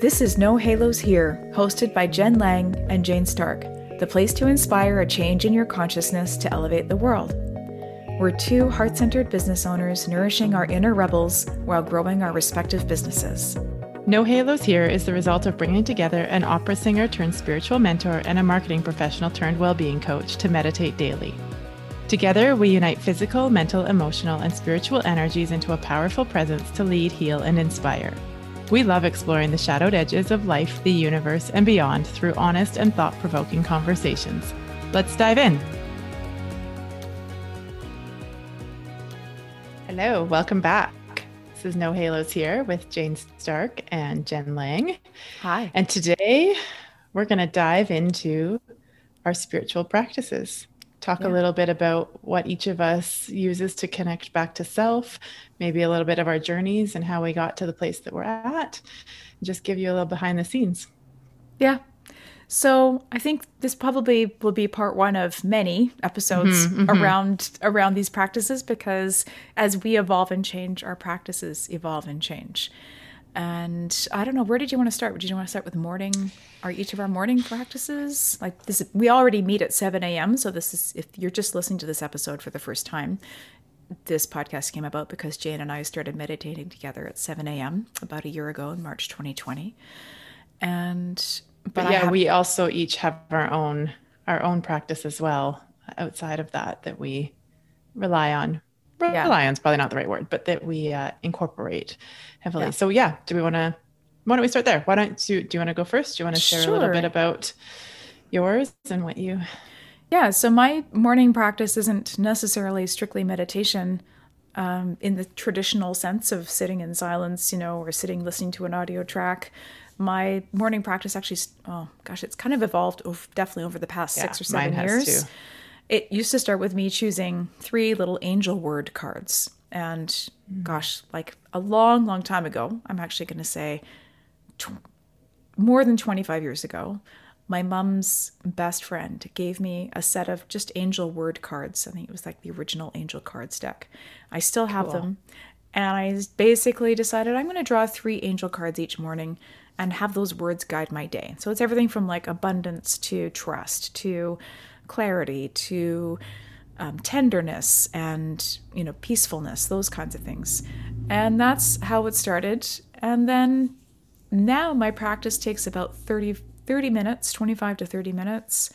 This is No Halos Here, hosted by Jen Lang and Jane Stark, the place to inspire a change in your consciousness to elevate the world. We're two heart centered business owners nourishing our inner rebels while growing our respective businesses. No Halos Here is the result of bringing together an opera singer turned spiritual mentor and a marketing professional turned well being coach to meditate daily. Together, we unite physical, mental, emotional, and spiritual energies into a powerful presence to lead, heal, and inspire. We love exploring the shadowed edges of life, the universe, and beyond through honest and thought provoking conversations. Let's dive in. Hello, welcome back. This is No Halos here with Jane Stark and Jen Lang. Hi. And today we're going to dive into our spiritual practices talk yeah. a little bit about what each of us uses to connect back to self, maybe a little bit of our journeys and how we got to the place that we're at, just give you a little behind the scenes. Yeah. So I think this probably will be part one of many episodes mm-hmm, mm-hmm. around around these practices because as we evolve and change, our practices evolve and change. And I don't know, where did you want to start? Would you want to start with morning? Are each of our morning practices like this? We already meet at 7 a.m. So, this is if you're just listening to this episode for the first time, this podcast came about because Jane and I started meditating together at 7 a.m. about a year ago in March 2020. And, but, but yeah, have, we also each have our own our own practice as well outside of that that we rely on. Rely on is probably not the right word, but that we uh, incorporate heavily. Yeah. So yeah, do we want to? Why don't we start there? Why don't you? Do you want to go first? Do you want to share sure. a little bit about yours and what you? Yeah. So my morning practice isn't necessarily strictly meditation. Um, in the traditional sense of sitting in silence, you know, or sitting listening to an audio track. My morning practice actually, oh gosh, it's kind of evolved over, definitely over the past yeah, six or seven years. Too. It used to start with me choosing three little angel word cards. And mm. gosh, like a long, long time ago, I'm actually going to say tw- more than 25 years ago, my mom's best friend gave me a set of just angel word cards. I think it was like the original angel cards deck. I still have cool. them. And I basically decided I'm going to draw three angel cards each morning and have those words guide my day. So it's everything from like abundance to trust to clarity to um, tenderness and you know peacefulness those kinds of things. And that's how it started. And then now my practice takes about 30 30 minutes 25 to 30 minutes.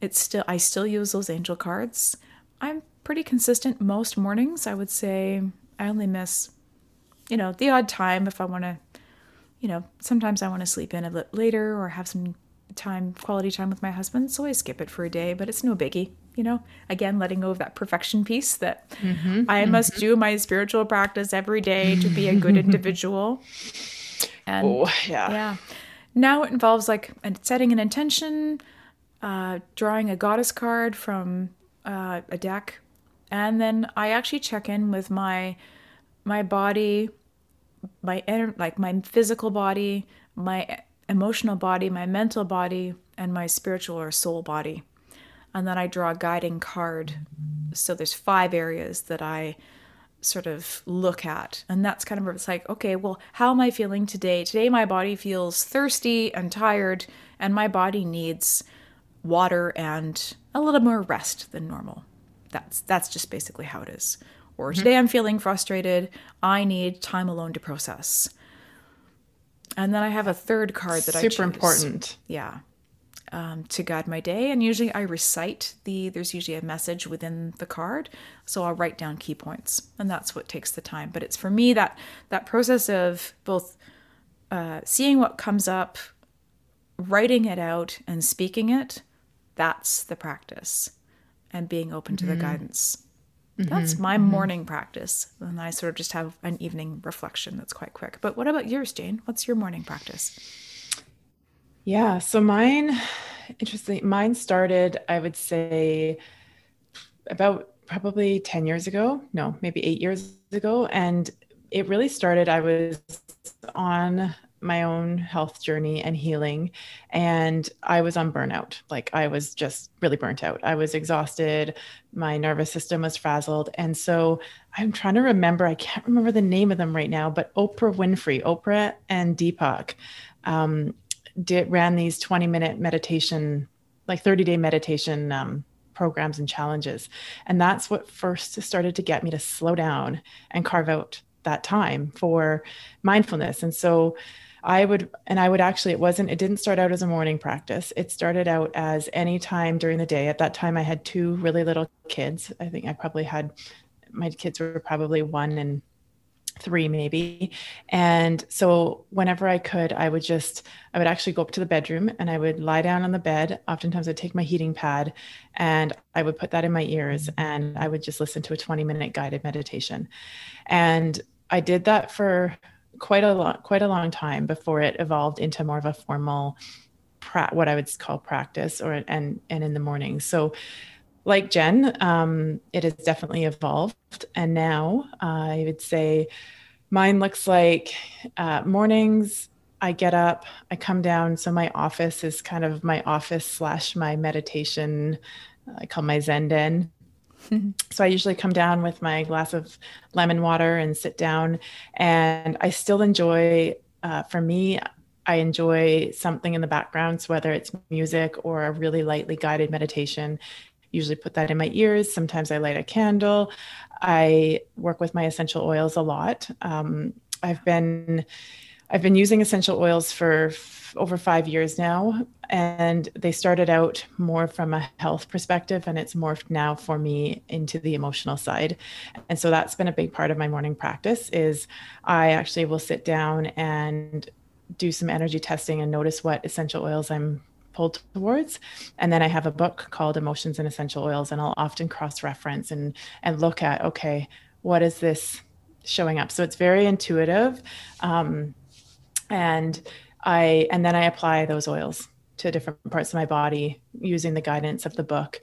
It's still i still use those angel cards. I'm pretty consistent most mornings i would say. I only miss you know the odd time if i want to you know sometimes i want to sleep in a bit later or have some time, quality time with my husband, so I skip it for a day, but it's no biggie. You know, again, letting go of that perfection piece that mm-hmm, I mm-hmm. must do my spiritual practice every day to be a good individual. And oh, yeah. Yeah. Now it involves like setting an intention, uh, drawing a goddess card from uh, a deck, and then I actually check in with my my body, my like my physical body, my emotional body, my mental body, and my spiritual or soul body. And then I draw a guiding card. So there's five areas that I sort of look at. And that's kind of where it's like, okay, well, how am I feeling today? Today my body feels thirsty and tired, and my body needs water and a little more rest than normal. That's that's just basically how it is. Or mm-hmm. today I'm feeling frustrated. I need time alone to process. And then I have a third card that Super I super important. Yeah. Um, to guide my day. And usually I recite the, there's usually a message within the card. So I'll write down key points and that's what takes the time. But it's for me that, that process of both uh, seeing what comes up, writing it out and speaking it, that's the practice and being open to mm-hmm. the guidance. Mm-hmm, that's my mm-hmm. morning practice. And I sort of just have an evening reflection that's quite quick. But what about yours, Jane? What's your morning practice? Yeah, so mine, interesting, mine started, I would say, about probably 10 years ago. No, maybe eight years ago. And it really started, I was on my own health journey and healing and i was on burnout like i was just really burnt out i was exhausted my nervous system was frazzled and so i'm trying to remember i can't remember the name of them right now but oprah winfrey oprah and deepak um, did ran these 20 minute meditation, like 30 day meditation um, programs and challenges. And that's what first started to get me to slow down and carve out that time for mindfulness. And so I would, and I would actually, it wasn't, it didn't start out as a morning practice. It started out as any time during the day. At that time, I had two really little kids. I think I probably had, my kids were probably one and three maybe and so whenever i could i would just i would actually go up to the bedroom and i would lie down on the bed oftentimes i'd take my heating pad and i would put that in my ears and i would just listen to a 20 minute guided meditation and i did that for quite a long quite a long time before it evolved into more of a formal pra- what i would call practice or and and in the morning so like Jen, um, it has definitely evolved. And now uh, I would say mine looks like uh, mornings. I get up, I come down. So my office is kind of my office slash my meditation. I call my Zen den. So I usually come down with my glass of lemon water and sit down. And I still enjoy, uh, for me, I enjoy something in the background, so whether it's music or a really lightly guided meditation usually put that in my ears. Sometimes I light a candle. I work with my essential oils a lot. Um, I've been I've been using essential oils for f- over five years now, and they started out more from a health perspective, and it's morphed now for me into the emotional side. And so that's been a big part of my morning practice. Is I actually will sit down and do some energy testing and notice what essential oils I'm pulled towards and then i have a book called emotions and essential oils and i'll often cross reference and and look at okay what is this showing up so it's very intuitive um, and i and then i apply those oils to different parts of my body using the guidance of the book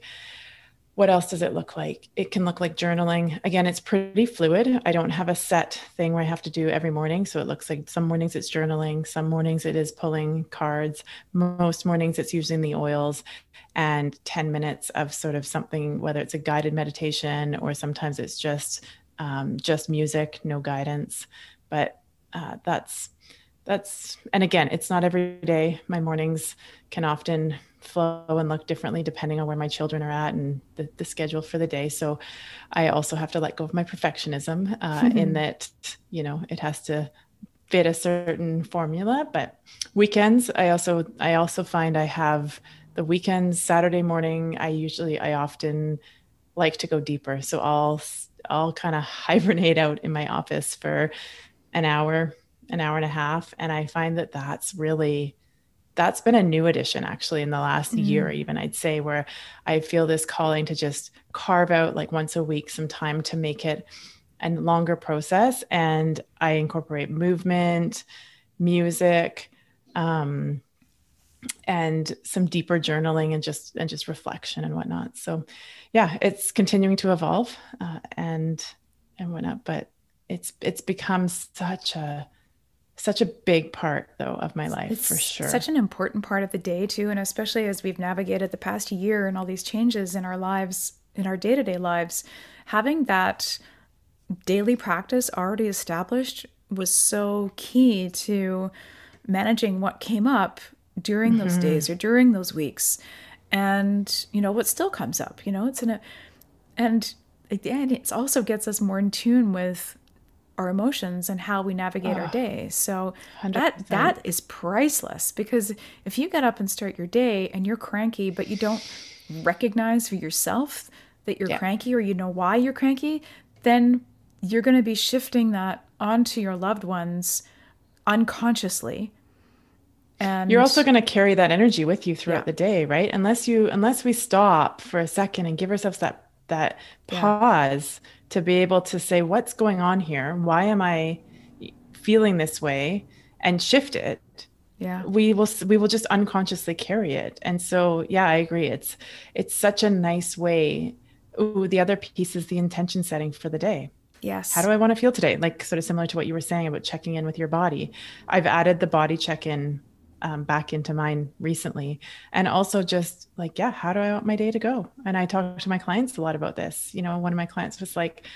what else does it look like? It can look like journaling. Again, it's pretty fluid. I don't have a set thing where I have to do every morning. So it looks like some mornings it's journaling, some mornings it is pulling cards. Most mornings it's using the oils and 10 minutes of sort of something, whether it's a guided meditation or sometimes it's just um, just music, no guidance. But uh, that's that's and again, it's not every day. My mornings can often flow and look differently depending on where my children are at and the, the schedule for the day. So I also have to let go of my perfectionism uh, mm-hmm. in that, you know, it has to fit a certain formula. But weekends, I also, I also find I have the weekends, Saturday morning, I usually, I often like to go deeper. So I'll, I'll kind of hibernate out in my office for an hour, an hour and a half. And I find that that's really, that's been a new addition actually in the last mm-hmm. year even i'd say where i feel this calling to just carve out like once a week some time to make it a longer process and i incorporate movement music um, and some deeper journaling and just and just reflection and whatnot so yeah it's continuing to evolve uh, and and whatnot but it's it's become such a such a big part though of my life it's for sure such an important part of the day too and especially as we've navigated the past year and all these changes in our lives in our day-to-day lives having that daily practice already established was so key to managing what came up during those mm-hmm. days or during those weeks and you know what still comes up you know it's in a and again it also gets us more in tune with our emotions and how we navigate oh, our ah, day. So 100%. that that is priceless because if you get up and start your day and you're cranky but you don't recognize for yourself that you're yeah. cranky or you know why you're cranky, then you're going to be shifting that onto your loved ones unconsciously. And you're also going to carry that energy with you throughout yeah. the day, right? Unless you unless we stop for a second and give ourselves that that pause yeah to be able to say what's going on here? Why am i feeling this way? and shift it. Yeah. We will we will just unconsciously carry it. And so yeah i agree. It's it's such a nice way. Ooh, the other piece is the intention setting for the day. Yes. How do i want to feel today? Like sort of similar to what you were saying about checking in with your body. I've added the body check-in um, back into mine recently. And also just like, yeah, how do I want my day to go? And I talk to my clients a lot about this. You know, one of my clients was like,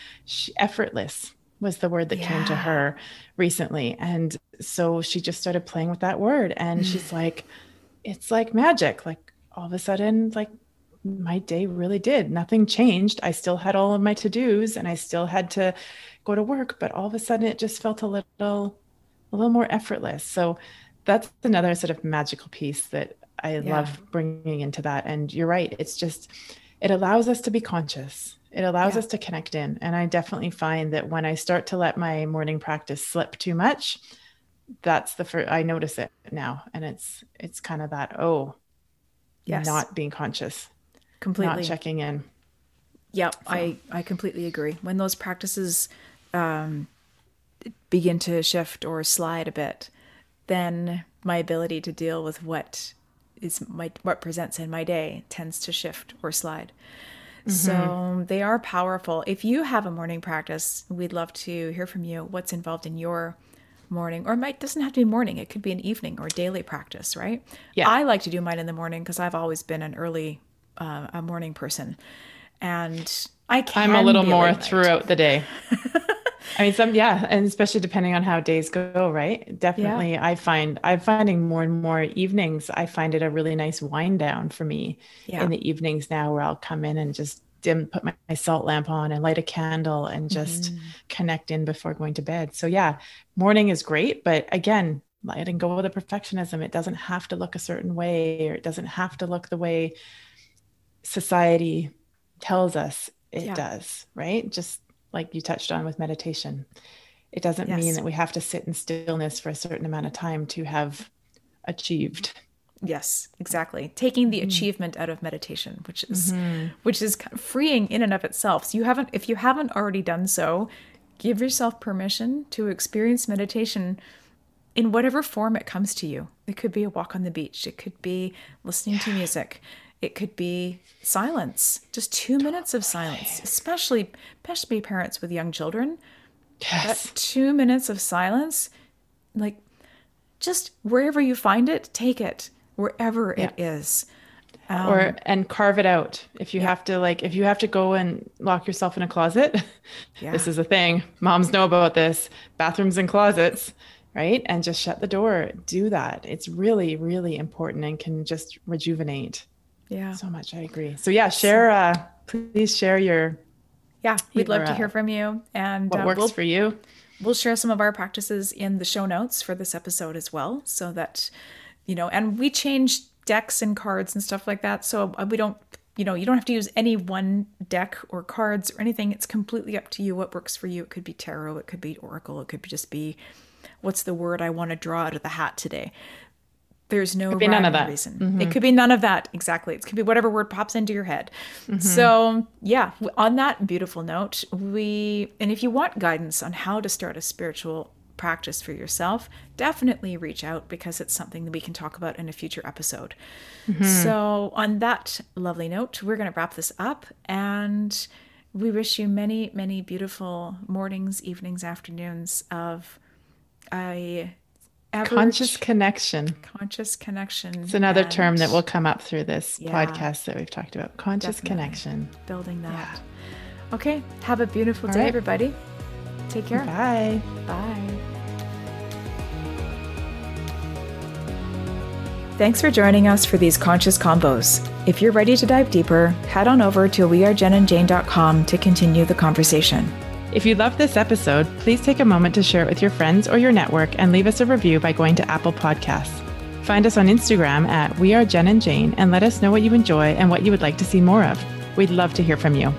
effortless. was the word that yeah. came to her recently. And so she just started playing with that word. And mm. she's like, it's like magic. Like all of a sudden, like my day really did. Nothing changed. I still had all of my to dos and I still had to go to work, but all of a sudden it just felt a little, a little more effortless. So that's another sort of magical piece that I yeah. love bringing into that. And you're right. It's just, it allows us to be conscious. It allows yeah. us to connect in. And I definitely find that when I start to let my morning practice slip too much, that's the first I notice it now. And it's it's kind of that, oh, yes. not being conscious. Completely not checking in. Yep, so. I, I completely agree. When those practices um, begin to shift or slide a bit, then my ability to deal with what is my what presents in my day tends to shift or slide. Mm-hmm. So they are powerful. If you have a morning practice, we'd love to hear from you. What's involved in your morning, or it might doesn't have to be morning. It could be an evening or daily practice, right? Yeah. I like to do mine in the morning because I've always been an early, uh, a morning person, and I can. I'm a little more throughout the day. I mean, some yeah, and especially depending on how days go, right? Definitely, yeah. I find I'm finding more and more evenings. I find it a really nice wind down for me yeah. in the evenings now, where I'll come in and just dim, put my, my salt lamp on, and light a candle, and just mm-hmm. connect in before going to bed. So yeah, morning is great, but again, letting go of the perfectionism. It doesn't have to look a certain way, or it doesn't have to look the way society tells us it yeah. does, right? Just like you touched on with meditation. It doesn't yes. mean that we have to sit in stillness for a certain amount of time to have achieved. Yes, exactly. Taking the mm-hmm. achievement out of meditation, which is mm-hmm. which is kind of freeing in and of itself. So you haven't if you haven't already done so, give yourself permission to experience meditation in whatever form it comes to you. It could be a walk on the beach, it could be listening yeah. to music, it could be silence, just two minutes of silence, especially especially parents with young children. Yes. That two minutes of silence, like just wherever you find it, take it wherever yeah. it is. Um, or and carve it out if you yeah. have to like if you have to go and lock yourself in a closet yeah. this is a thing moms know about this bathrooms and closets right and just shut the door do that it's really really important and can just rejuvenate yeah. So much. I agree. So yeah, share uh please share your Yeah, we'd your, love to hear uh, from you and what uh, works we'll, for you. We'll share some of our practices in the show notes for this episode as well so that you know, and we change decks and cards and stuff like that. So uh, we don't you know, you don't have to use any one deck or cards or anything. It's completely up to you what works for you. It could be tarot, it could be oracle, it could just be what's the word I want to draw out of the hat today. There's no be none of that. reason. Mm-hmm. It could be none of that. Exactly. It could be whatever word pops into your head. Mm-hmm. So, yeah, on that beautiful note, we, and if you want guidance on how to start a spiritual practice for yourself, definitely reach out because it's something that we can talk about in a future episode. Mm-hmm. So, on that lovely note, we're going to wrap this up and we wish you many, many beautiful mornings, evenings, afternoons of a conscious connection. Conscious connection. It's another and, term that will come up through this yeah, podcast that we've talked about. Conscious connection. Building that. Yeah. Okay. Have a beautiful All day, right. everybody. Take care. Bye. Bye. Thanks for joining us for these conscious combos. If you're ready to dive deeper, head on over to wearejenandjane.com to continue the conversation. If you loved this episode, please take a moment to share it with your friends or your network and leave us a review by going to Apple Podcasts. Find us on Instagram at We Are Jen and Jane and let us know what you enjoy and what you would like to see more of. We'd love to hear from you.